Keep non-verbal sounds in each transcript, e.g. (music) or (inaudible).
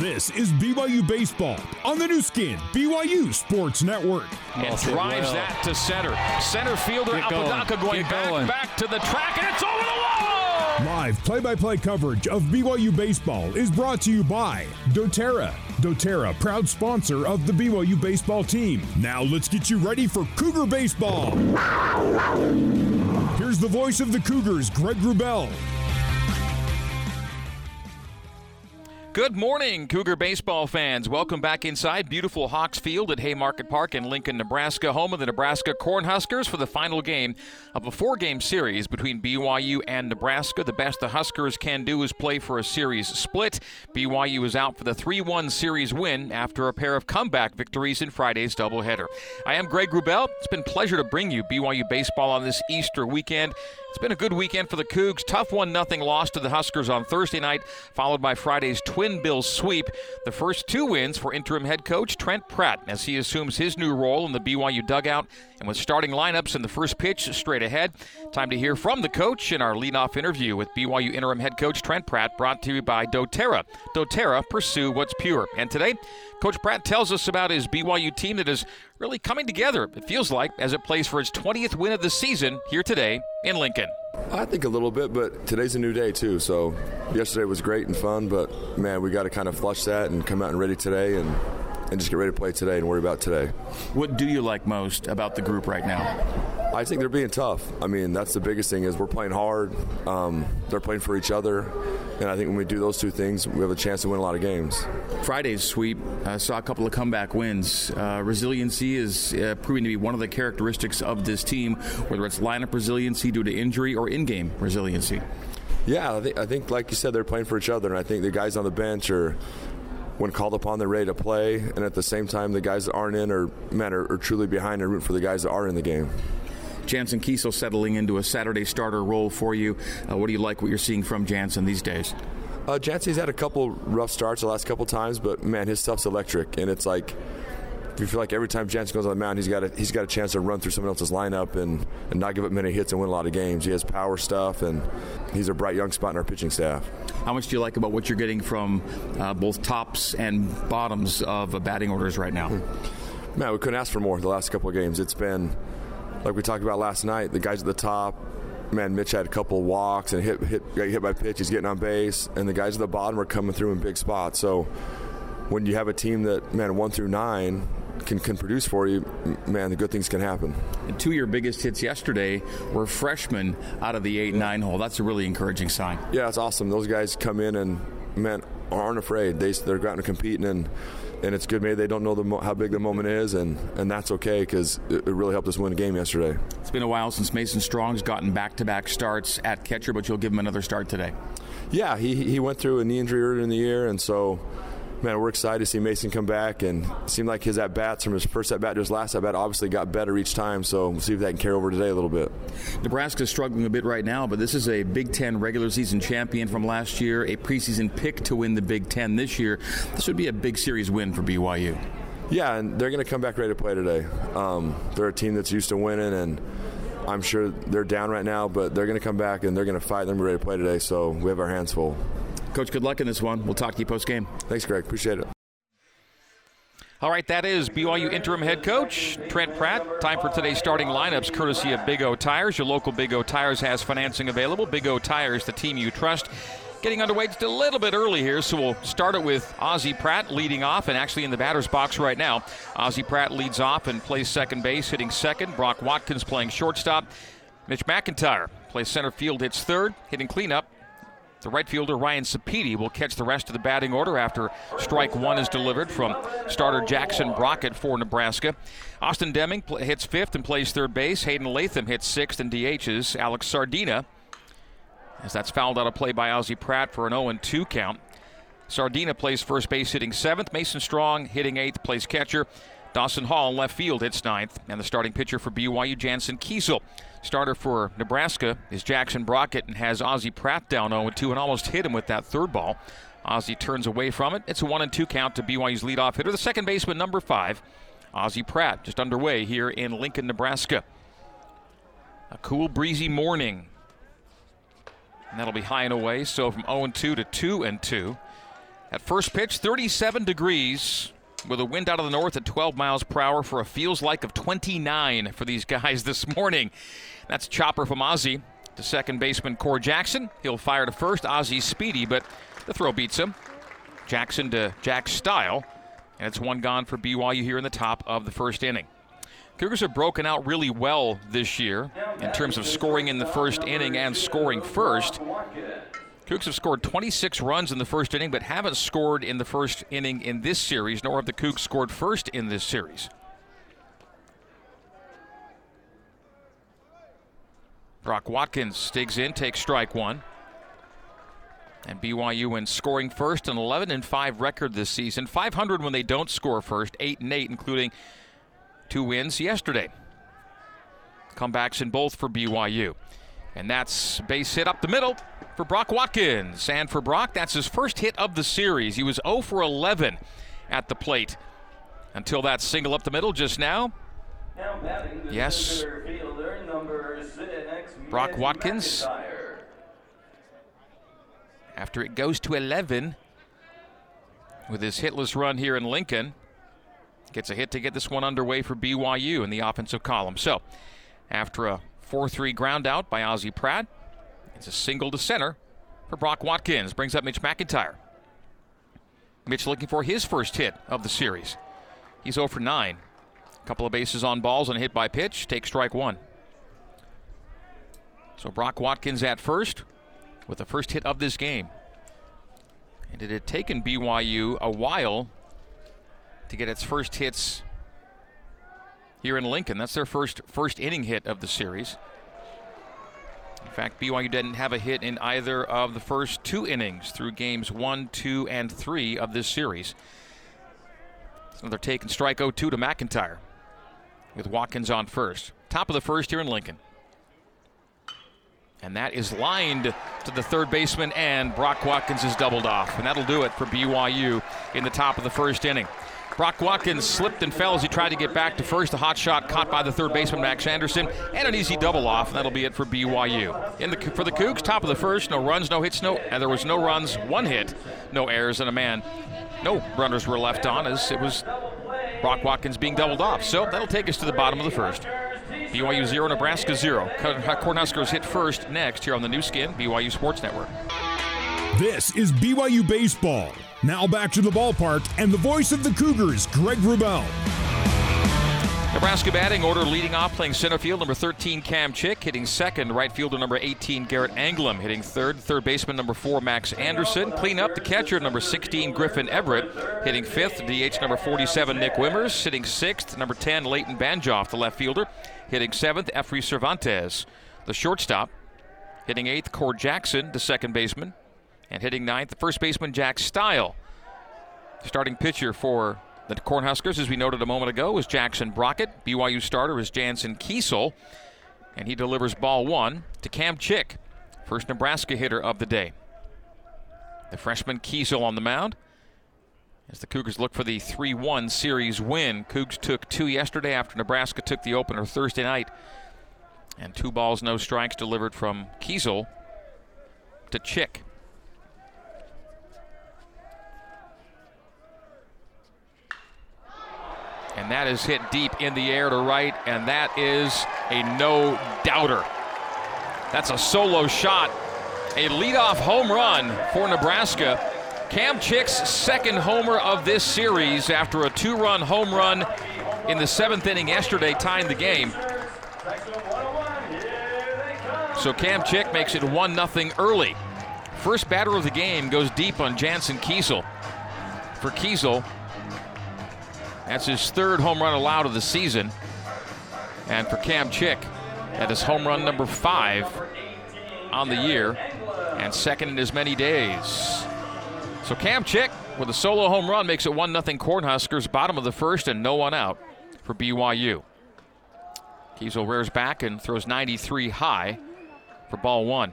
This is BYU Baseball on the Nu Skin, BYU Sports Network. And drives well. that to center. Center fielder Get Apodaca going, going back, going. back to the track, and it's over the wall! Live play by play coverage of BYU Baseball is brought to you by doTERRA. doTERRA, proud sponsor of the BYU baseball team. Now let's get you ready for Cougar Baseball. Here's the voice of the Cougars, Greg Wrubell. Good morning, Cougar baseball fans. Welcome back inside beautiful Hawks Field at Haymarket Park in Lincoln, Nebraska, home of the Nebraska Cornhuskers for the final game of a four game series between BYU and Nebraska. The best the Huskers can do is play for a series split. BYU is out for the 3 1 series win after a pair of comeback victories in Friday's doubleheader. I am Greg Wrubell. It's been a pleasure to bring you BYU baseball on this Easter weekend. It's been a good weekend for the Cougs. Tough 1 0 loss to the Huskers on Thursday night, followed by Friday's Twin Bills sweep. The first two wins for interim head coach Trent Pratt as he assumes his new role in the BYU dugout and with starting lineups in the first pitch straight ahead. Time to hear from the coach in our leadoff interview with BYU interim head coach Trent Pratt, brought to you by doTERRA. doTERRA, pursue what's pure. And today, Coach Pratt tells us about his BYU team that is really coming together, it feels like, as it plays for its 20th win of the season here today in Lincoln. I think a little bit, but today's a new day too. So yesterday was great and fun, but man, we got to kind of flush that and come out and ready today and and just get ready to play today and worry about today. What do you like most about the group right now? I think they're being tough. I mean, that's the biggest thing is we're playing hard. Um, they're playing for each other, and I think when we do those two things, we have a chance to win a lot of games. Friday's sweep uh, saw a couple of comeback wins. Uh, resiliency is uh, proving to be one of the characteristics of this team, whether it's lineup resiliency due to injury or in-game resiliency. Yeah, I think, I think, like you said, they're playing for each other, and I think the guys on the bench are when called upon, they're ready to play, and at the same time, the guys that aren't in are men are, are truly behind and root for the guys that are in the game. Jansen Kiesel settling into a Saturday starter role for you. Uh, what do you like what you're seeing from Jansen these days? Uh, Jansen's had a couple rough starts the last couple times, but man, his stuff's electric, and it's like you feel like every time Jansen goes on the mound, he's got a, he's got a chance to run through someone else's lineup and, and not give up many hits and win a lot of games. He has power stuff, and he's a bright young spot in our pitching staff. How much do you like about what you're getting from uh, both tops and bottoms of uh, batting orders right now? Hmm. Man, we couldn't ask for more the last couple of games. It's been like we talked about last night. The guys at the top, man, Mitch had a couple of walks and hit hit got hit by pitch. He's getting on base, and the guys at the bottom are coming through in big spots. So when you have a team that man one through nine can, can produce for you, man, the good things can happen. And two of your biggest hits yesterday were freshmen out of the 8 9 hole. That's a really encouraging sign. Yeah, it's awesome. Those guys come in and, man, aren't afraid. They, they're going to compete and, and it's good. Maybe they don't know the, how big the moment is, and, and that's okay because it, it, really helped us win the game yesterday. It's been a while since Mason Strong's gotten back to back starts at catcher, but you'll give him another start today. Yeah, he, he went through a knee injury earlier in the year, and so man, we're excited to see Mason come back, and it seemed like his at bats from his first at bat to his last at bat obviously got better each time. So we'll see if that can carry over today a little bit. Nebraska's struggling a bit right now, but this is a Big Ten regular season champion from last year, a preseason pick to win the Big Ten this year. This would be a big series win for BYU. Yeah, and they're going to come back ready to play today. Um, they're a team that's used to winning, and I'm sure they're down right now, but they're going to come back and they're going to fight. They're ready to play today, so we have our hands full. Coach, good luck in this one. We'll talk to you post game. Thanks, Greg. Appreciate it. All right, that is BYU interim head coach Trent Pratt. Time for today's starting lineups, courtesy of Big O Tires. Your local Big O Tires has financing available. Big O Tires, the team you trust. Getting underway just a little bit early here, so we'll start it with Ozzie Pratt leading off and actually in the batter's box right now. Ozzie Pratt leads off and plays second base, hitting second. Brock Watkins playing shortstop. Mitch McIntyre plays center field, hits third, hitting cleanup. The right fielder Ryan Sapedi will catch the rest of the batting order after strike one is delivered from starter Jackson Brockett for Nebraska. Austin Deming hits fifth and plays third base. Hayden Latham hits sixth and DHs. Alex Sardina, as that's fouled out of play by Ozzie Pratt for an 0 2 count. Sardina plays first base hitting seventh. Mason Strong hitting eighth, plays catcher. Dawson Hall left field hits ninth. And the starting pitcher for BYU, Jansen Kiesel Starter for Nebraska is Jackson Brockett and has Ozzie Pratt down 0 2 and almost hit him with that third ball. Ozzie turns away from it. It's a 1 and 2 count to BYU's leadoff hitter, the second baseman, number 5, Ozzie Pratt, just underway here in Lincoln, Nebraska. A cool, breezy morning. And that'll be high and away. So from 0 2 to 2 and 2 At first pitch, 37 degrees with a wind out of the north at 12 miles per hour for a feels like of 29 for these (laughs) guys this morning. That's chopper from Ozzie to second baseman Core Jackson. He'll fire to first. Ozzie's speedy, but the throw beats him. Jackson to Jack Style, and it's one gone for BYU here in the top of the first inning. Cougars have broken out really well this year in terms of scoring in the first inning and scoring first. Cougs have scored 26 runs in the first inning, but haven't scored in the first inning in this series, nor have the Cougs scored first in this series. Brock Watkins digs in, takes strike one. And BYU in scoring first, an 11 and 5 record this season. 500 when they don't score first, 8 and 8, including two wins yesterday. Comebacks in both for BYU. And that's base hit up the middle for Brock Watkins. And for Brock, that's his first hit of the series. He was 0 for 11 at the plate until that single up the middle just now. Yes. Brock Watkins. After it goes to 11 with his hitless run here in Lincoln, Gets a hit to get this one underway for BYU in the offensive column. So, after a 4 3 ground out by Ozzie Pratt, it's a single to center for Brock Watkins. Brings up Mitch McIntyre. Mitch looking for his first hit of the series. He's 0 for 9. A couple of bases on balls and a hit by pitch. Take strike one. So Brock Watkins at first with the first hit of this game. And it had taken BYU a while to get its first hits here in Lincoln. That's their first first inning hit of the series. In fact, BYU didn't have a hit in either of the first two innings through games one, two, and three of this series. So they're taking strike 0 2 to McIntyre with Watkins on first. Top of the first here in Lincoln. And that is lined to the third baseman, and Brock Watkins is doubled off. And that'll do it for BYU in the top of the first inning. Brock Watkins slipped and fell as he tried to get back to first. A hot shot caught by the third baseman Max Anderson, and an easy double off. That'll be it for BYU. In the for the Cougs, top of the first, no runs, no hits, no. And there was no runs, one hit, no errors, and a man. No runners were left on as it was Brock Watkins being doubled off. So that'll take us to the bottom of the first. BYU 0, Nebraska 0. Cornhuskers hit first next here on the Nu Skin, BYU Sports Network. This is BYU Baseball. Now back to the ballpark and the voice of the Cougars, Greg Wrubell. Nebraska batting order leading off, playing center field, number 13, Cam Chick, hitting second, right fielder, number 18, Garrett Anglim, hitting third, third baseman, number 4, Max Anderson, clean up the catcher, number 16, Griffin Everett, hitting fifth, DH, number 47, Nick Wimmers, hitting sixth, number 10, Leighton Banjoff, the left fielder, hitting seventh, Efri Cervantes, the shortstop, hitting eighth, Core Jackson, the second baseman, and hitting ninth, the first baseman, Jack Style. Starting pitcher for the Cornhuskers, as we noted a moment ago, is Jackson Brockett. BYU starter is Jansen Kiesel. And he delivers ball one to Cam Chick, first Nebraska hitter of the day. The freshman Kiesel on the mound. As the Cougars look for the 3 1 series win, Cougs took two yesterday after Nebraska took the opener Thursday night. And two balls, no strikes delivered from Kiesel to Chick. And that is hit deep in the air to right, and that is a no doubter. That's a solo shot, a leadoff home run for Nebraska. Cam Chick's second homer of this series after a two run home run in the seventh inning yesterday, tying the game. So Cam Chick makes it 1 0 early. First batter of the game goes deep on Jansen Kiesel. For Kiesel, that's his third home run allowed of the season. And for Cam Chick, that is home run number five on the year and second in as many days. So Cam Chick with a solo home run makes it 1 0 Cornhuskers, bottom of the first, and no one out for BYU. Kiesel rears back and throws 93 high for ball one.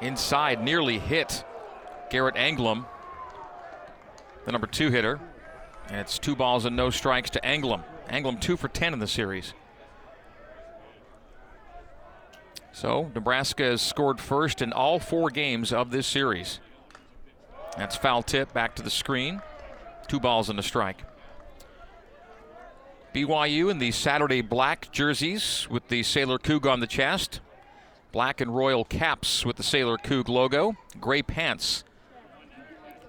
Inside, nearly hit Garrett Anglim, the number two hitter. And it's two balls and no strikes to Anglim. Anglim two for 10 in the series. So Nebraska has scored first in all four games of this series. That's foul tip back to the screen. Two balls and a strike. BYU in the Saturday black jerseys with the Sailor Coug on the chest. Black and royal caps with the Sailor Coug logo. Gray pants.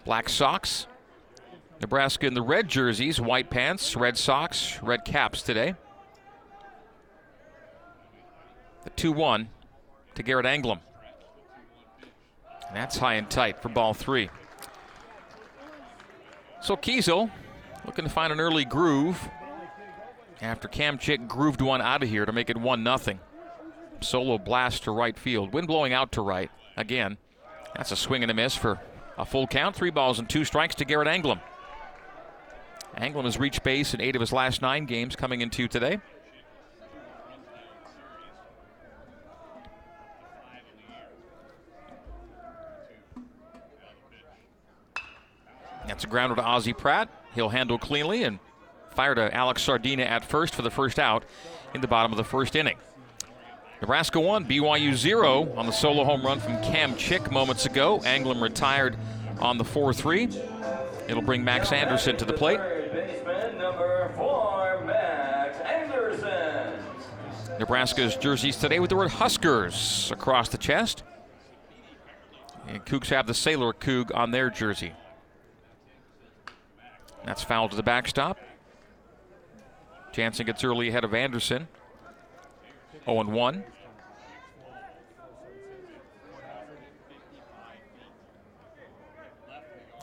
Black socks. Nebraska in the red jerseys, white pants, red socks, red caps today. The 2 1 to Garrett Anglim. And that's high and tight for ball three. So Kiesel looking to find an early groove after Cam Chick grooved one out of here to make it 1 0. Solo blast to right field. Wind blowing out to right. Again, that's a swing and a miss for a full count. Three balls and two strikes to Garrett Anglim. Anglim has reached base in eight of his last nine games coming into today. That's a grounder to Ozzie Pratt. He'll handle cleanly and fire to Alex Sardina at first for the first out in the bottom of the first inning. Nebraska 1, BYU 0 on the solo home run from Cam Chick moments ago. Anglim retired on the 4 3. It'll bring Max Anderson to the plate. Nebraska's jerseys today with the word Huskers across the chest. And Cougs have the Sailor Coug on their jersey. That's foul to the backstop. Jansen gets early ahead of Anderson. 0 1. It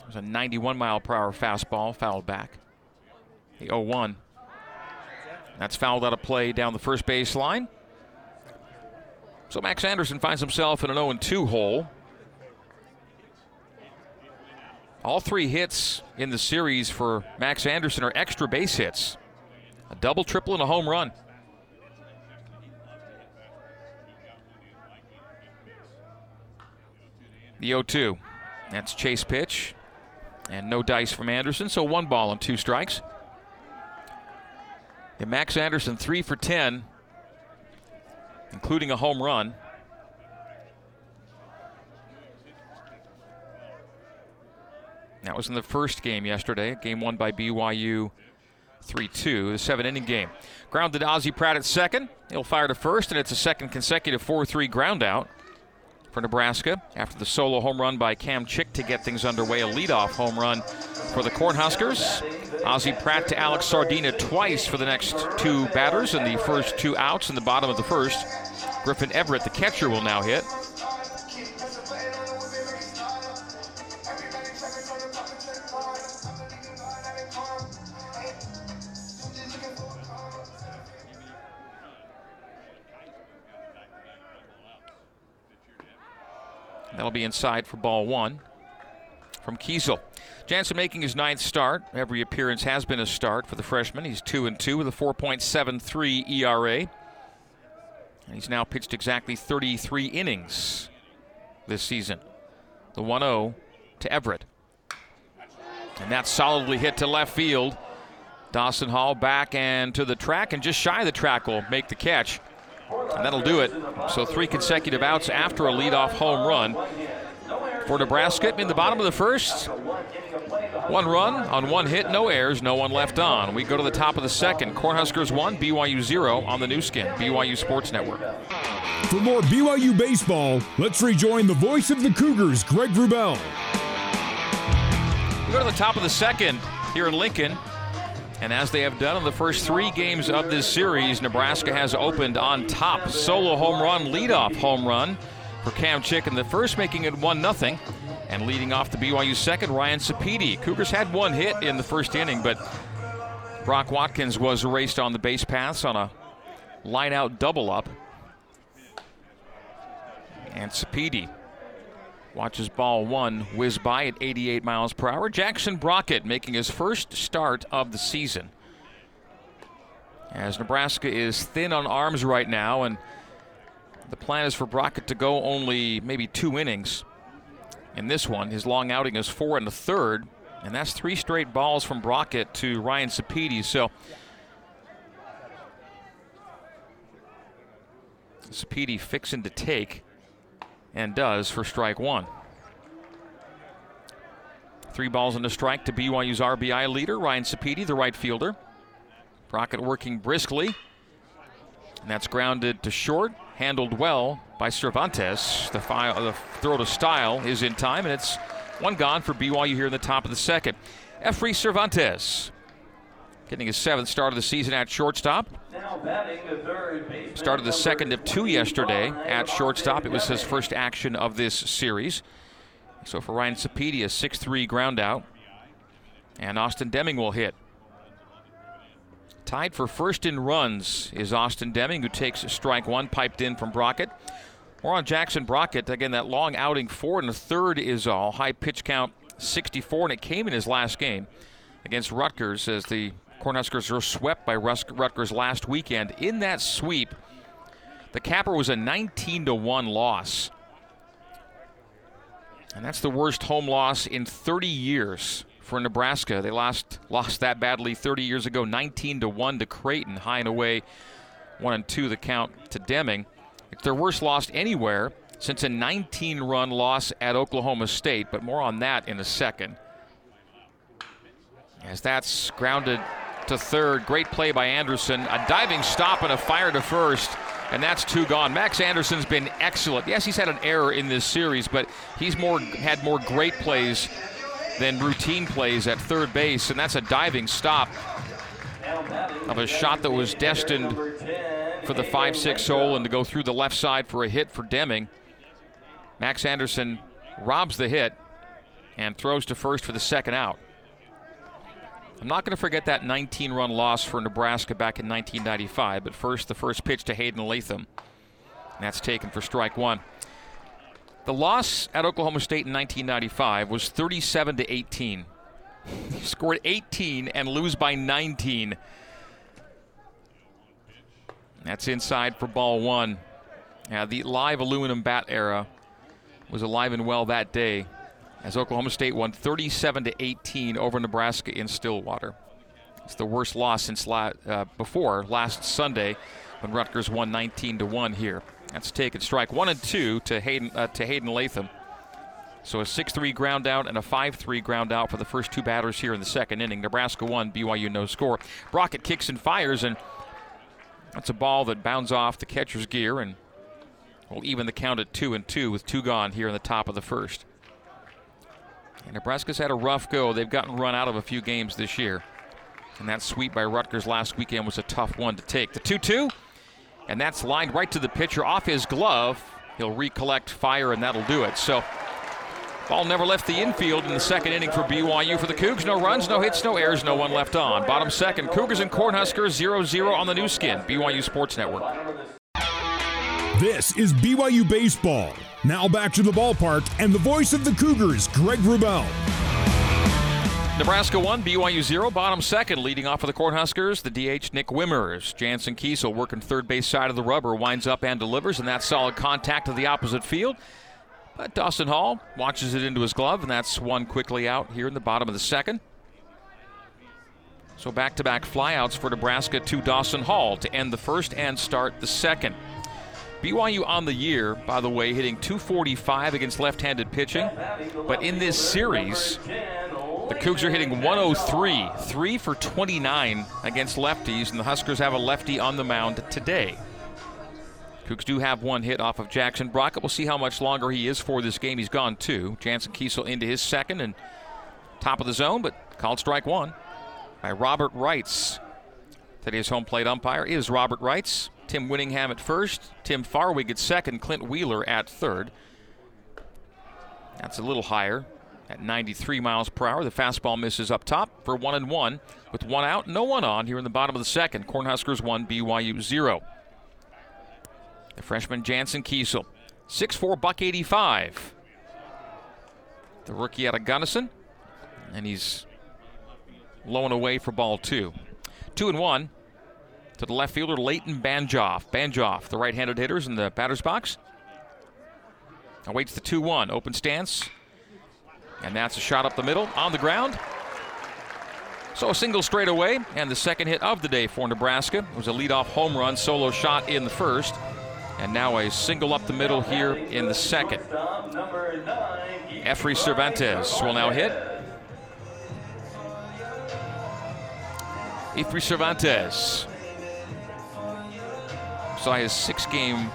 was a 91 mile per hour fastball, fouled back. The 0 1. That's fouled out of play down the first base line. So Max Anderson finds himself in an 0 2 hole. All three hits in the series for Max Anderson are extra base hits a double, triple, and a home run. The 0 2. That's chase pitch. And no dice from Anderson, so one ball and two strikes. And Max Anderson, three for 10, including a home run. That was in the first game yesterday, game won by BYU 3 2, the seven inning game. Grounded Ozzie Pratt at second. He'll fire to first, and it's a second consecutive 4 3 ground out for Nebraska after the solo home run by Cam Chick to get things underway. A leadoff home run for the Cornhuskers. Ozzie Pratt to Alex Sardina twice for the next two batters, and the first two outs in the bottom of the first. Griffin Everett, the catcher, will now hit. That'll be inside for ball one from Kiesel. Jansen making his ninth start. Every appearance has been a start for the freshman. He's 2 and 2 with a 4.73 ERA. And he's now pitched exactly 33 innings this season. The 1 0 to Everett. And that's solidly hit to left field. Dawson Hall back and to the track, and just shy of the track will make the catch. And that'll do it. So three consecutive outs after a leadoff home run for Nebraska in the bottom of the first. One run on one hit, no errors, no one left on. We go to the top of the second. Cornhuskers 1, BYU 0 on the Nu Skin, BYU Sports Network. For more BYU baseball, let's rejoin the voice of the Cougars, Greg Wrubell. We go to the top of the second here in Lincoln. And as they have done in the first three games of this series, Nebraska has opened on top. Solo home run, leadoff home run for Cam Chick in the first, making it 1 0. And leading off the BYU second, Ryan Sapedi. Cougars had one hit in the first inning, but Brock Watkins was erased on the base paths on a line out double up. And Sapedi Watches ball one whiz by at 88 miles per hour. Jackson Brockett making his first start of the season. As Nebraska is thin on arms right now, and the plan is for Brockett to go only maybe two innings. In this one, his long outing is four and a third. And that's three straight balls from Brockett to Ryan Sapedi. So Sapedi fixing to take and does for strike one. Three balls and a strike to BYU's RBI leader, Ryan Sapedi, the right fielder. Brockett working briskly. And that's grounded to short, handled well by Cervantes. The, the throw to style is in time, and it's one gone for BYU here in the top of the second. Efry Cervantes getting his seventh start of the season at shortstop. Started the second of two yesterday at shortstop. It was his first action of this series. So for Ryan Sapedi, a 6 3 ground out. And Austin Deming will hit. Tied for first in runs is Austin Deming, who takes strike one, piped in from Brockett. More on Jackson Brockett. Again, that long outing, four and a third is all. High pitch count, 64, and it came in his last game against Rutgers as the Cornhuskers were swept by Rutgers last weekend. In that sweep, the capper was a 19 to 1 loss. And that's the worst home loss in 30 years for Nebraska. They lost lost that badly 30 years ago, 19 to 1 to Creighton, high and away, 1 and 2 the count to Deming. It's their worst loss anywhere since a 19 run loss at Oklahoma State, but more on that in a second. As that's grounded to third. Great play by Anderson. A diving stop and a fire to first. And that's two gone. Max Anderson's been excellent. Yes, he's had an error in this series, but he's more had more great plays than routine plays at third base, and that's a diving stop of a shot that was destined for the 5-6 hole and to go through the left side for a hit for Deming. Max Anderson robs the hit and throws to first for the second out. I'm not going to forget that 19 run loss for Nebraska back in 1995, but first, the first pitch to Hayden Latham. That's taken for strike one. The loss at Oklahoma State in 1995 was 37 to 18. (laughs) scored 18 and lose by 19. That's inside for ball one. Yeah, the live aluminum bat era was alive and well that day as Oklahoma State won 37 to 18 over Nebraska in Stillwater. It's the worst loss since la- uh, before last Sunday when Rutgers one 19 to 1 here. That's taken strike one and two to Hayden uh, to Hayden Latham. So a 6-3 ground out and a 5-3 ground out for the first two batters here in the second inning. Nebraska won, BYU no score. Brockett kicks and fires, and that's a ball that bounds off the catcher's gear and will even the count at two and two with two gone here in the top of the first. And Nebraska's had a rough go. They've gotten run out of a few games this year. And that sweep by Rutgers last weekend was a tough one to take. The 2 2, and that's lined right to the pitcher off his glove. He'll recollect fire, and that'll do it. So, ball never left the infield in the second inning for BYU for the Cougs. No runs, no hits, no errors, no one left on. Bottom second, Cougars and Cornhuskers 0 0 on the Nu Skin, BYU Sports Network. This is BYU Baseball. Now back to the ballpark and the voice of the Cougars, Greg Wrubell. Nebraska 1, BYU 0, bottom second. Leading off for the Cornhuskers, the DH Nick Wimmers. Jansen Kiesel working third base side of the rubber, winds up and delivers, and that's solid contact to the opposite field. But Dawson Hall watches it into his glove, and that's one quickly out here in the bottom of the second. So back to back flyouts for Nebraska to Dawson Hall to end the first and start the second. BYU on the year, by the way, hitting 245 against left handed pitching. But in this series, the Cougs are hitting 103, 3 for 29 against lefties, and the Huskers have a lefty on the mound today. Cougs do have one hit off of Jackson Brockett. We'll see how much longer he is for this game. He's gone two. Jansen Kiesel into his second and top of the zone, but called strike one by Robert Wrights. Today's home plate umpire is Robert Wrights. Tim Winningham at first, Tim Farwig at second, Clint Wheeler at third. That's a little higher at 93 miles per hour. The fastball misses up top for one and one with one out, no one on here in the bottom of the second. Cornhuskers one, BYU zero. The freshman Jansen Kiesel, 6'4", buck 85. The rookie out of Gunnison, and he's low and away for ball two. Two and one to the left fielder, Leighton Banjoff. Banjoff, the right handed hitters in the batter's box. Awaits the 2 1. Open stance. And that's a shot up the middle on the ground. So a single straight away, and the second hit of the day for Nebraska it was a leadoff home run, solo shot in the first, and now a single up the middle here in the second. Efry Cervantes will now hit. Efry Cervantes his six game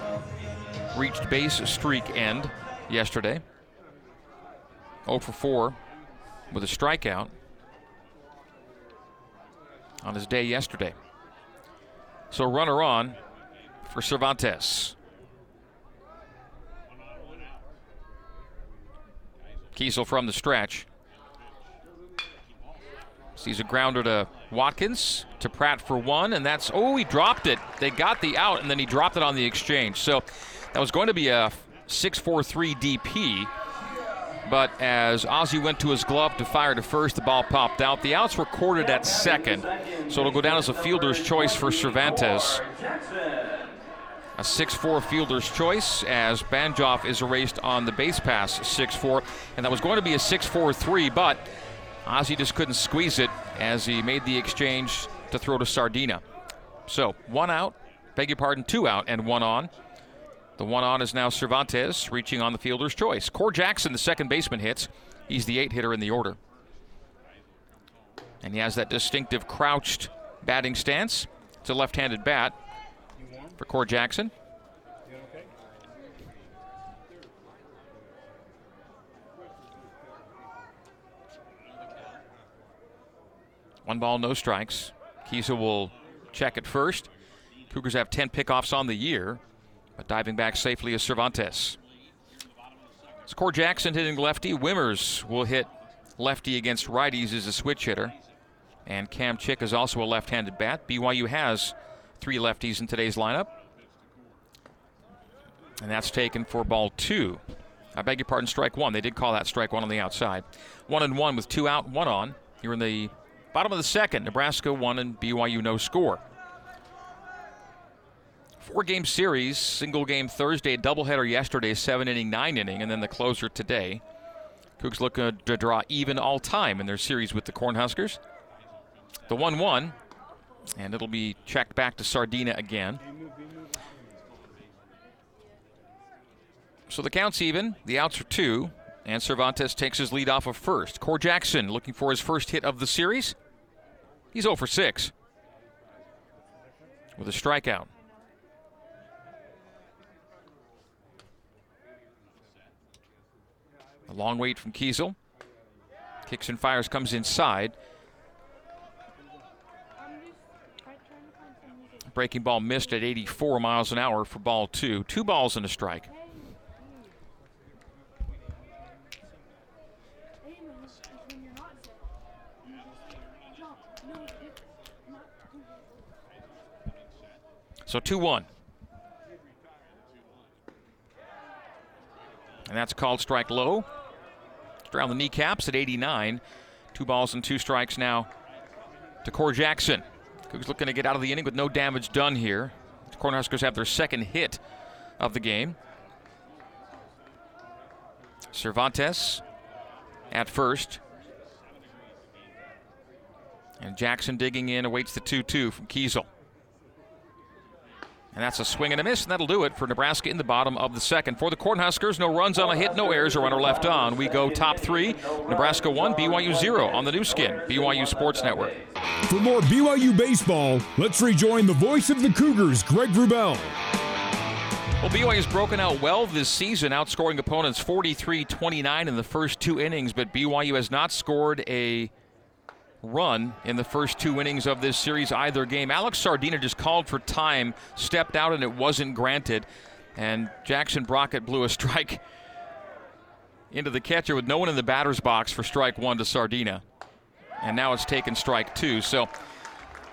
reached base streak end yesterday. 0 for 4 with a strikeout on his day yesterday. So runner on for Cervantes. Kiesel from the stretch. Sees a grounder to Watkins, to Pratt for one, and that's, oh, he dropped it. They got the out, and then he dropped it on the exchange. So that was going to be a 6 4 3 DP. But as Ozzie went to his glove to fire to first, the ball popped out. The out's recorded at second, so it'll go down as a fielder's choice for Cervantes. A 6 4 fielder's choice as Banjoff is erased on the base pass 6 4. And that was going to be a 6 4 3, but Ozzie just couldn't squeeze it as he made the exchange to throw to Sardina. So one out, beg your pardon, two out and one on. The one on is now Cervantes, reaching on the fielder's choice. Core Jackson, the second baseman, hits. He's the eight hitter in the order. And he has that distinctive crouched batting stance. It's a left handed bat for Core Jackson. One ball, no strikes. Kiesel will check it first. Cougars have 10 pickoffs on the year, but diving back safely is Cervantes. Core Jackson hitting lefty. Wimmers will hit lefty against righties as a switch hitter. And Cam Chick is also a left handed bat. BYU has three lefties in today's lineup. And that's taken for ball two. I beg your pardon, strike one. They did call that strike one on the outside. One and one with two out, one on. Here in the bottom of the second, Nebraska one and BYU no score. Four game series, single game Thursday, doubleheader yesterday, seven inning, nine inning, and then the closer today. Cougs looking to draw even all time in their series with the Cornhuskers. The 1 1, and it'll be checked back to Sardina again. So the count's even, the outs are two, and Cervantes takes his lead off of first. Core Jackson looking for his first hit of the series. He's 0 for 6 with a strikeout. A long wait from Kiesel. Kicks and fires, comes inside. Breaking ball missed at 84 miles an hour for ball two. Two balls and a strike. So 2 1. And that's called strike low. Around the kneecaps at 89. Two balls and two strikes now to Core Jackson. Cougs looking to get out of the inning with no damage done here. The Cornhuskers have their second hit of the game. Cervantes at first. And Jackson digging in awaits the 2 2 from Kiesel. And that's a swing and a miss, and that'll do it for Nebraska in the bottom of the second. For the Cornhuskers, no runs on a hit, no errors, a runner left on. We go top three. Nebraska one, BYU zero on the Nu Skin, BYU Sports Network. For more BYU baseball, let's rejoin the voice of the Cougars, Greg Wrubell. Well, BYU has broken out well this season, outscoring opponents 43 29 in the first two innings, but BYU has not scored a run in the first two innings of this series, either game. Alex Sardina just called for time, stepped out, and it wasn't granted. And Jackson Brockett blew a (laughs) strike into the catcher with no one in the batter's box for strike one to Sardina. And now it's taken strike two. So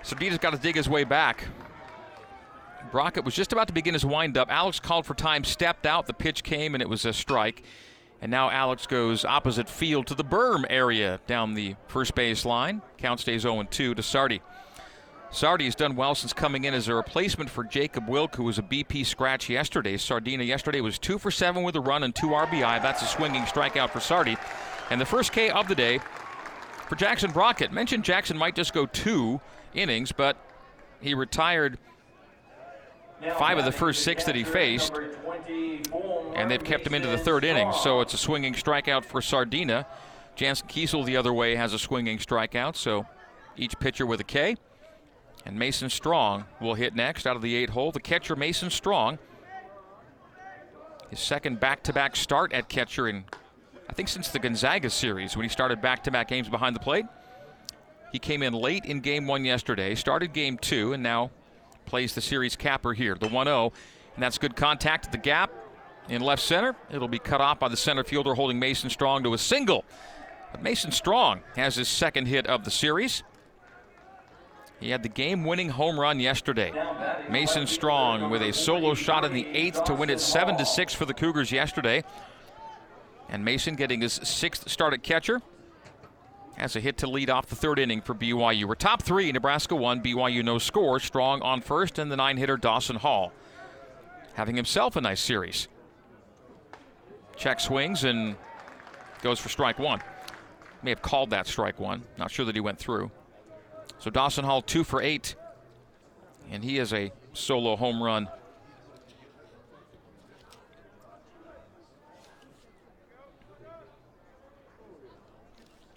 Sardina's got to dig his way back. Brockett was just about to begin his windup. Alex called for time, stepped out. The pitch came, and it was a strike. And now Alex goes opposite field to the berm area down the first base line. Count stays 0 2 to Sardi. Sardi has done well since coming in as a replacement for Jacob Wilk, who was a BP scratch yesterday. Sardina yesterday was 2 for 7 with a run and 2 RBI. That's a swinging strikeout for Sardi. And the first K of the day for Jackson Brockett. Mentioned Jackson might just go two innings, but he retired five of the first six that he faced, and they've kept him into the third inning. So it's a swinging strikeout for Sardina. Jansen Kiesel the other way has a swinging strikeout, so each pitcher with a K. And Mason Strong will hit next out of the eight hole. The catcher, Mason Strong. His second back to back start at catcher in, I think, since the Gonzaga series when he started back to back games behind the plate. He came in late in game one yesterday, started game two, and now plays the series capper here. The 1 0, and that's good contact at the gap in left center. It'll be cut off by the center fielder holding Mason Strong to a single. But Mason Strong has his second hit of the series. He had the game winning home run yesterday. Mason Strong with a solo shot in the eighth to win it 7 to 6 for the Cougars yesterday. And Mason getting his sixth start at catcher. Has a hit to lead off the third inning for BYU. We're top three. Nebraska one. BYU no score. Strong on first, and the nine hitter Dawson Hall having himself a nice series. Check swings and goes for strike one. May have called that strike one. Not sure that he went through. So Dawson Hall two for eight, and he is a solo home run.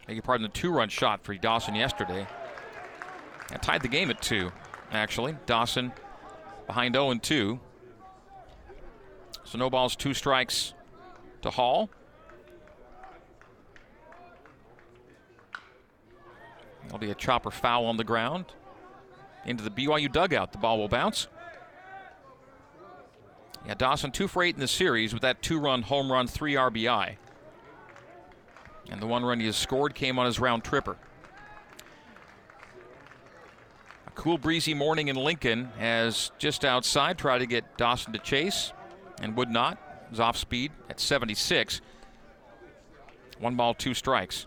Beg your pardon, the two-run shot for Dawson yesterday. And tied the game at two, actually. Dawson behind 0 and 2. So no balls, two strikes to Hall. There'll be a chopper foul on the ground. Into the BYU dugout. The ball will bounce. Yeah, Dawson two for eight in the series with that two run home run, three RBI. And the one run he has scored came on his round tripper. A cool, breezy morning in Lincoln as just outside tried to get Dawson to chase and would not. Was off speed at 76. One ball, two strikes.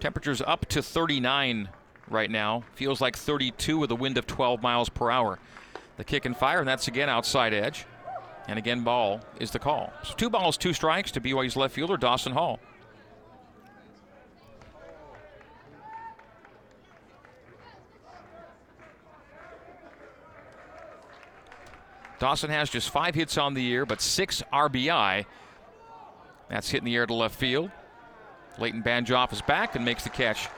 Temperatures up to 39 right now. Feels like 32 with a wind of 12 miles per hour. The kick and fire, and that's again outside edge. And again, ball is the call. So two balls, two strikes to BYU's left fielder, Dawson Hall. Dawson has just five hits on the year, but six RBI. That's hit in the air to left field. Leighton Banjoff is back and makes the catch.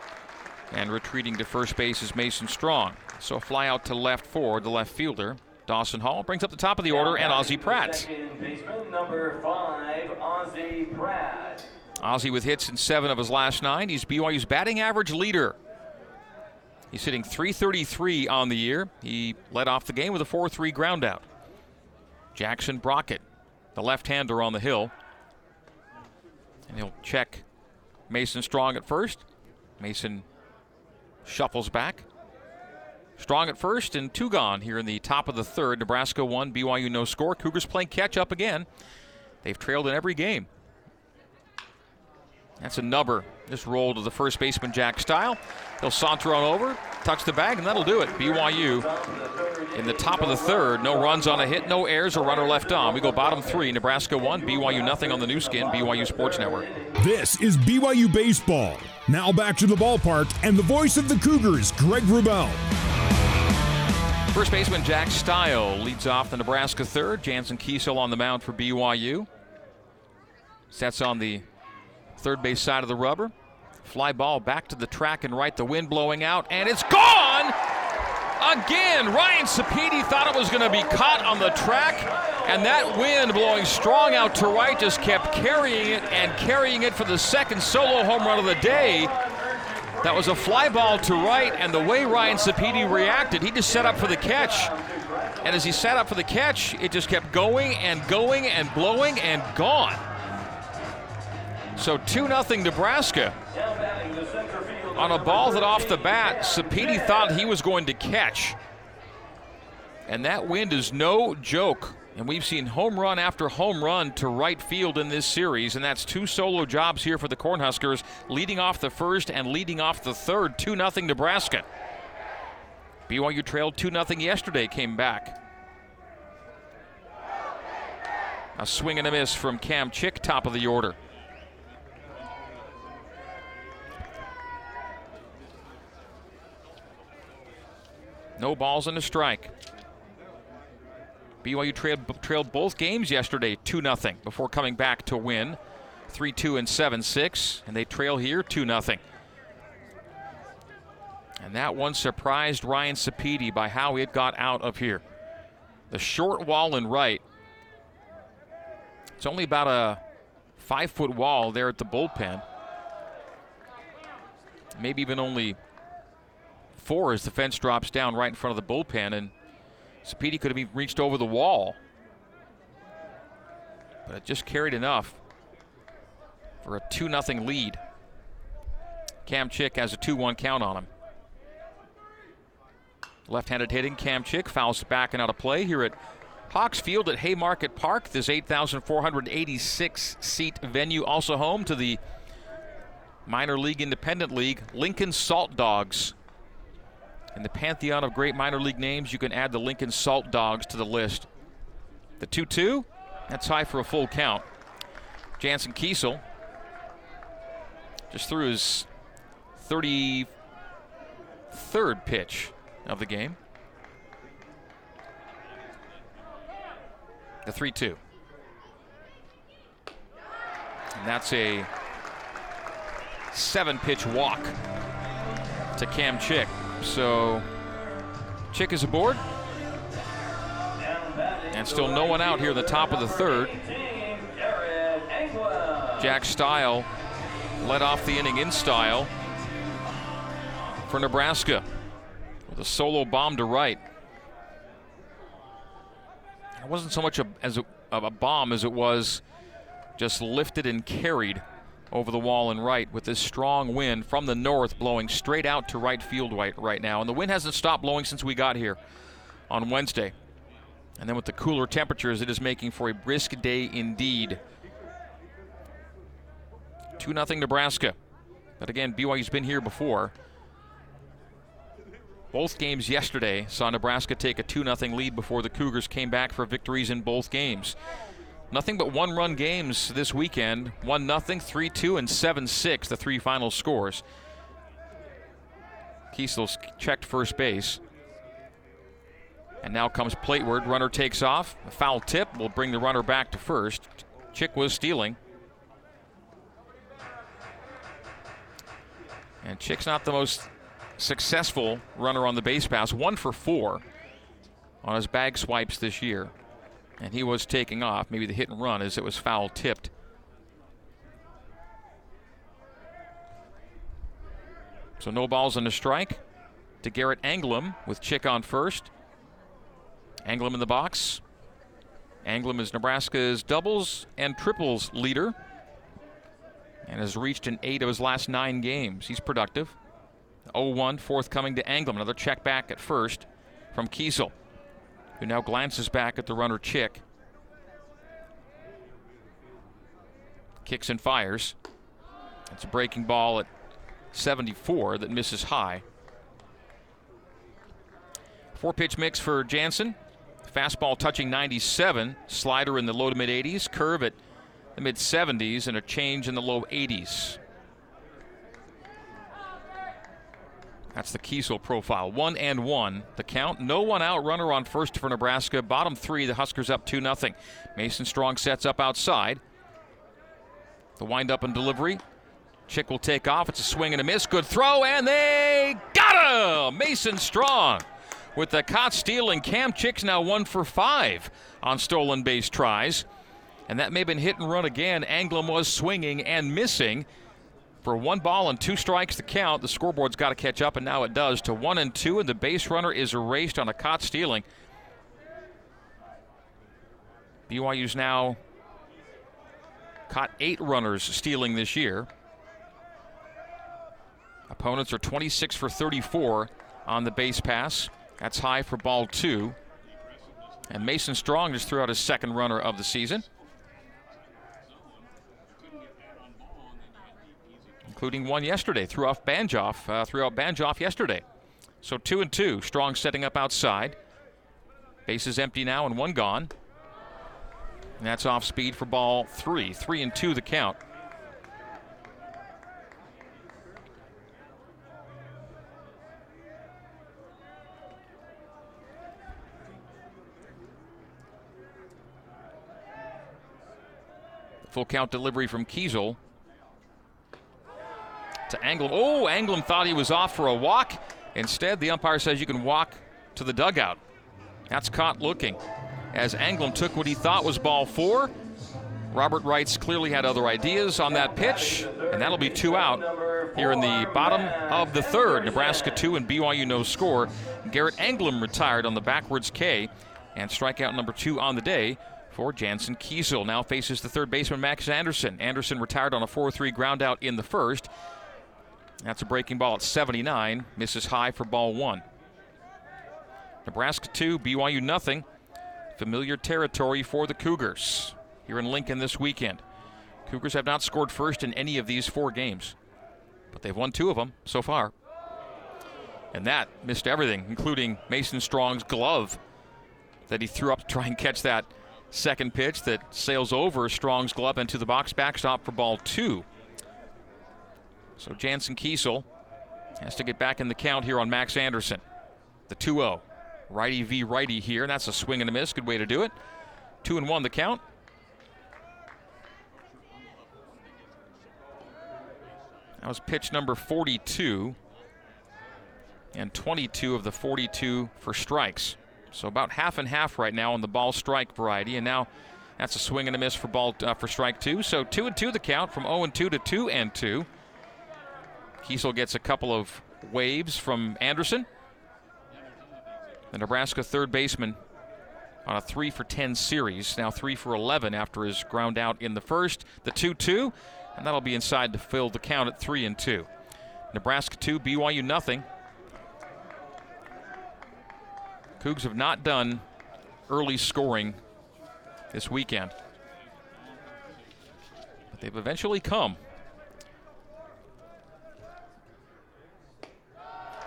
And retreating to first base is Mason Strong. So a fly out to left for the left fielder. Dawson Hall brings up the top of the order and Ozzie Pratt. number five, Ozzie Pratt. Ozzie with hits in seven of his last nine. He's BYU's batting average leader. He's hitting 333 on the year. He led off the game with a 4 3 groundout. Jackson Brockett, the left hander on the hill. And he'll check Mason Strong at first. Mason shuffles back. Strong at first and two gone here in the top of the third. Nebraska one, BYU no score. Cougars playing catch up again. They've trailed in every game. That's a number. Just rolled to the first baseman Jack Style. He'll saunter on over, tucks the bag, and that'll do it. BYU in the top of the third. No runs on a hit, no errors, or runner left on. We go bottom three. Nebraska one, BYU nothing on the Nu Skin, BYU Sports Network. This is BYU Baseball. Now back to the ballpark and the voice of the Cougars, Greg Wrubell. First baseman Jack Stile leads off the Nebraska third. Jansen Kiesel on the mound for BYU. Sets on the third base side of the rubber. Fly ball back to the track and right, the wind blowing out, and it's gone! Again, Ryan Sapedi thought it was going to be caught on the track, and that wind blowing strong out to right just kept carrying it and carrying it for the second solo home run of the day. That was a fly ball to right, and the way Ryan Sapedi reacted, he just set up for the catch. And as he sat up for the catch, it just kept going and going and blowing and gone. So 2 0 Nebraska on a ball that off the bat, Sapedi thought he was going to catch. And that wind is no joke. And we've seen home run after home run to right field in this series, and that's two solo jobs here for the Cornhuskers, leading off the first and leading off the third, 2 0 Nebraska. BYU trailed 2 0 yesterday, came back. A swing and a miss from Cam Chick, top of the order. No balls and a strike. BYU trailed, trailed both games yesterday 2 0 before coming back to win 3 2 and 7 6, and they trail here 2 0. And that one surprised Ryan Sapedi by how it got out of here. The short wall in right. It's only about a five foot wall there at the bullpen. Maybe even only four as the fence drops down right in front of the bullpen. And Sapedi could have reached over the wall. But it just carried enough for a 2 0 lead. Cam Chick has a 2 1 count on him. Left handed hitting, Cam Chick fouls back and out of play here at Hawks Field at Haymarket Park. This 8,486 seat venue, also home to the minor league independent league, Lincoln Salt Dogs. In the pantheon of great minor league names, you can add the Lincoln Salt Dogs to the list. The 2 2, that's high for a full count. Jansen Kiesel just threw his 33rd pitch of the game. The 3 2. And that's a seven pitch walk to Cam Chick. So Chick is aboard. And still no one out here at the top of the third. Jack Steil led off the inning in style for Nebraska with a solo bomb to right. It wasn't so much a, as a, a bomb as it was just lifted and carried over the wall and right with this strong wind from the north blowing straight out to right field right, right now. And the wind hasn't stopped blowing since we got here on Wednesday. And then with the cooler temperatures, it is making for a brisk day indeed. 2 0 Nebraska. But again, BYU's been here before. Both games yesterday saw Nebraska take a 2 0 lead before the Cougars came back for victories in both games. Nothing but one run games this weekend 1 0, 3 2, and 7 6, the three final scores. Kiesel's checked first base. And now comes Plateward. Runner takes off. A foul tip will bring the runner back to first. Chick was stealing. And Chick's not the most successful runner on the base pass, one for four on his bag swipes this year. And he was taking off, maybe the hit and run as it was foul tipped. So no balls on the strike to Garrett Anglim with Chick on first. Anglim in the box. Anglim is Nebraska's doubles and triples leader and has reached in eight of his last nine games. He's productive. 0-1 forthcoming to Anglim. Another check back at first from Kiesel, who now glances back at the runner Chick. Kicks and fires. It's a breaking ball at 74 that misses high. Four pitch mix for Jansen. Fastball touching 97, slider in the low to mid 80s, curve at the mid 70s, and a change in the low 80s. That's the Kiesel profile. One and one. The count. No one out. Runner on first for Nebraska. Bottom three. The Huskers up 2 0. Mason Strong sets up outside. The windup and delivery. Chick will take off. It's a swing and a miss. Good throw, and they got him! Mason Strong with the caught steal, and Cam Chick's now one for five on stolen base tries. And that may have been hit and run again. Anglim was swinging and missing for one ball and two strikes to count. The scoreboard's got to catch up, and now it does to one and two, and the base runner is erased on a caught stealing. BYU's now caught eight runners stealing this year. Opponents are 26 for 34 on the base pass. That's high for ball two. And Mason Strong just threw out his second runner of the season. Including one yesterday. Threw off Banjoff, uh, threw out Banjoff yesterday. So two and two. Strong setting up outside. Base is empty now and one gone. And that's off speed for ball three. Three and two the count. Full count delivery from Kiesel to Anglim. Oh, Anglim thought he was off for a walk. Instead, the umpire says you can walk to the dugout. That's caught looking. As Anglim took what he thought was ball four, Robert Wrights clearly had other ideas on that pitch, and that'll be two out here in the bottom of the third. Nebraska two and BYU no score. Garrett Anglim retired on the backwards K, and strikeout number two on the day for Jansen Kiesel. Now faces the third baseman Max Anderson. Anderson retired on a 4 3 ground out in the first. That's a breaking ball at 79. Misses high for ball one. Nebraska 2, BYU nothing. Familiar territory for the Cougars here in Lincoln this weekend. Cougars have not scored first in any of these four games, but they've won two of them so far. And that missed everything, including Mason Strong's glove that he threw up to try and catch that second pitch that sails over Strong's glove into the box backstop for ball two. So Jansen Kiesel has to get back in the count here on Max Anderson. The 2 0. Righty v righty here. That's a swing and a miss. Good way to do it. Two and one the count. That was pitch number 42. And 22 of the 42 for strikes. So about half and half right now on the ball strike variety. And now that's a swing and a miss for ball uh, for strike two. So two and two the count from 0 and 2 to 2 and 2. Kiesel gets a couple of waves from Anderson. The Nebraska third baseman on a 3 for 10 series, now 3 for 11 after his ground out in the first. The 2 2, and that'll be inside to fill the count at 3 and 2. Nebraska 2, BYU nothing. Cougs have not done early scoring this weekend. But they've eventually come.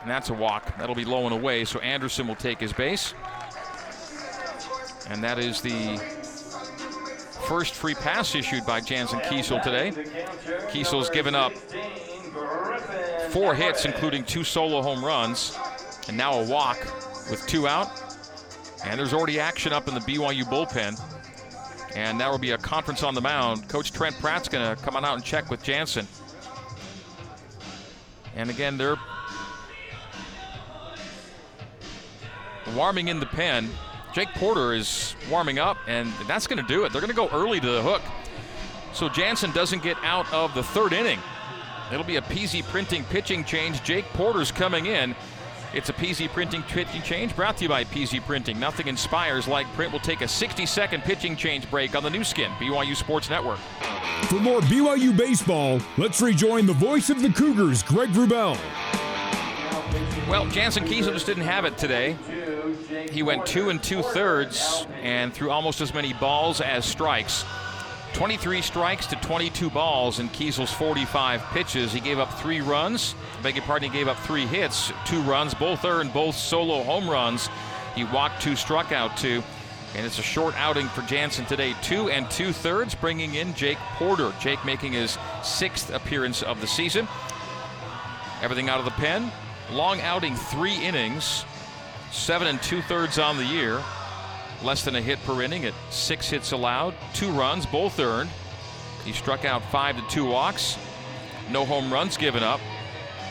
And that's a walk. That'll be low and away, so Anderson will take his base. And that is the first free pass issued by Jansen Kiesel today. Kiesel's given up four hits, including two solo home runs, and now a walk with two out. And there's already action up in the BYU bullpen. And that will be a conference on the mound. Coach Trent Pratt's going to come on out and check with Jansen. And again, they're warming in the pen. Jake Porter is warming up, and that's going to do it. They're going to go early to the hook. So Jansen doesn't get out of the third inning. It'll be a PZ printing pitching change. Jake Porter's coming in. It's a PZ Printing pitching change brought to you by PZ Printing. Nothing inspires like print. We'll take a 60 second pitching change break on the Nu Skin, BYU Sports Network. For more BYU baseball, let's rejoin the voice of the Cougars, Greg Wrubell. Well, Jansen Kiesel just didn't have it today. He went two and two thirds and threw almost as many balls as strikes. 23 strikes to 22 balls in Kiesel's 45 pitches. He gave up three runs. Beg your pardon, he gave up three hits, two runs, both earned, both solo home runs. He walked two, struck out two. And it's a short outing for Jansen today. Two and two thirds, bringing in Jake Porter. Jake making his sixth appearance of the season. Everything out of the pen. Long outing, three innings, seven and two thirds on the year. Less than a hit per inning at six hits allowed, two runs, both earned. He struck out five to two walks. No home runs given up.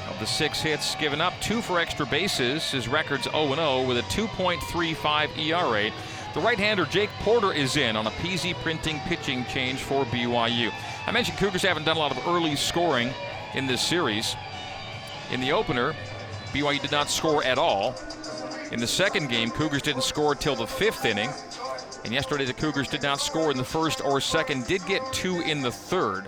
Of the six hits given up, two for extra bases. His record's 0 0 with a 2.35 ERA. The right hander Jake Porter is in on a PZ printing pitching change for BYU. I mentioned Cougars haven't done a lot of early scoring in this series. In the opener, BYU did not score at all. In the second game, Cougars didn't score till the fifth inning. And yesterday, the Cougars did not score in the first or second, did get two in the third.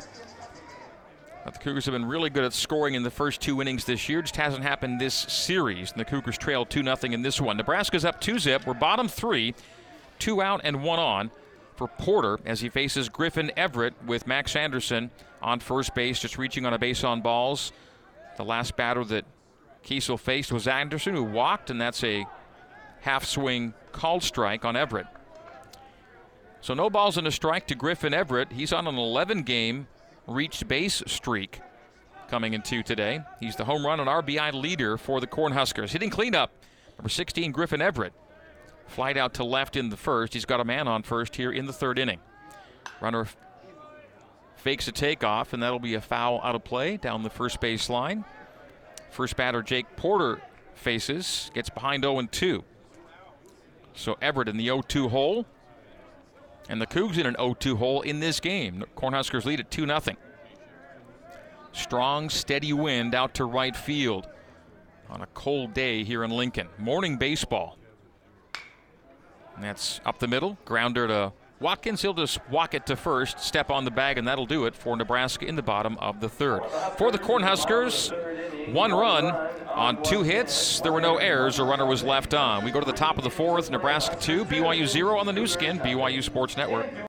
But the Cougars have been really good at scoring in the first two innings this year. Just hasn't happened this series. And the Cougars trail 2 0 in this one. Nebraska's up 2 zip. We're bottom three, two out and one on for Porter as he faces Griffin Everett with Max Anderson on first base, just reaching on a base on balls. The last batter that Kiesel faced was Anderson, who walked, and that's a half swing called strike on Everett. So no balls and a strike to Griffin Everett. He's on an 11 game reached base streak coming into today. He's the home run and RBI leader for the Cornhuskers. Hitting cleanup, number 16, Griffin Everett. Flight out to left in the first. He's got a man on first here in the third inning. Runner fakes a takeoff, and that'll be a foul out of play down the first base line. First batter, Jake Porter, faces, gets behind 0 2. So Everett in the 0 2 hole. And the Cougs in an 0 2 hole in this game. Cornhuskers lead at 2 0. Strong, steady wind out to right field on a cold day here in Lincoln. Morning baseball. And that's up the middle. Grounder to Watkins. He'll just walk it to first, step on the bag, and that'll do it for Nebraska in the bottom of the third. For the Cornhuskers, one run on two hits. There were no errors. A runner was left on. We go to the top of the fourth. Nebraska 2, BYU 0 on the Nu Skin, BYU Sports Network.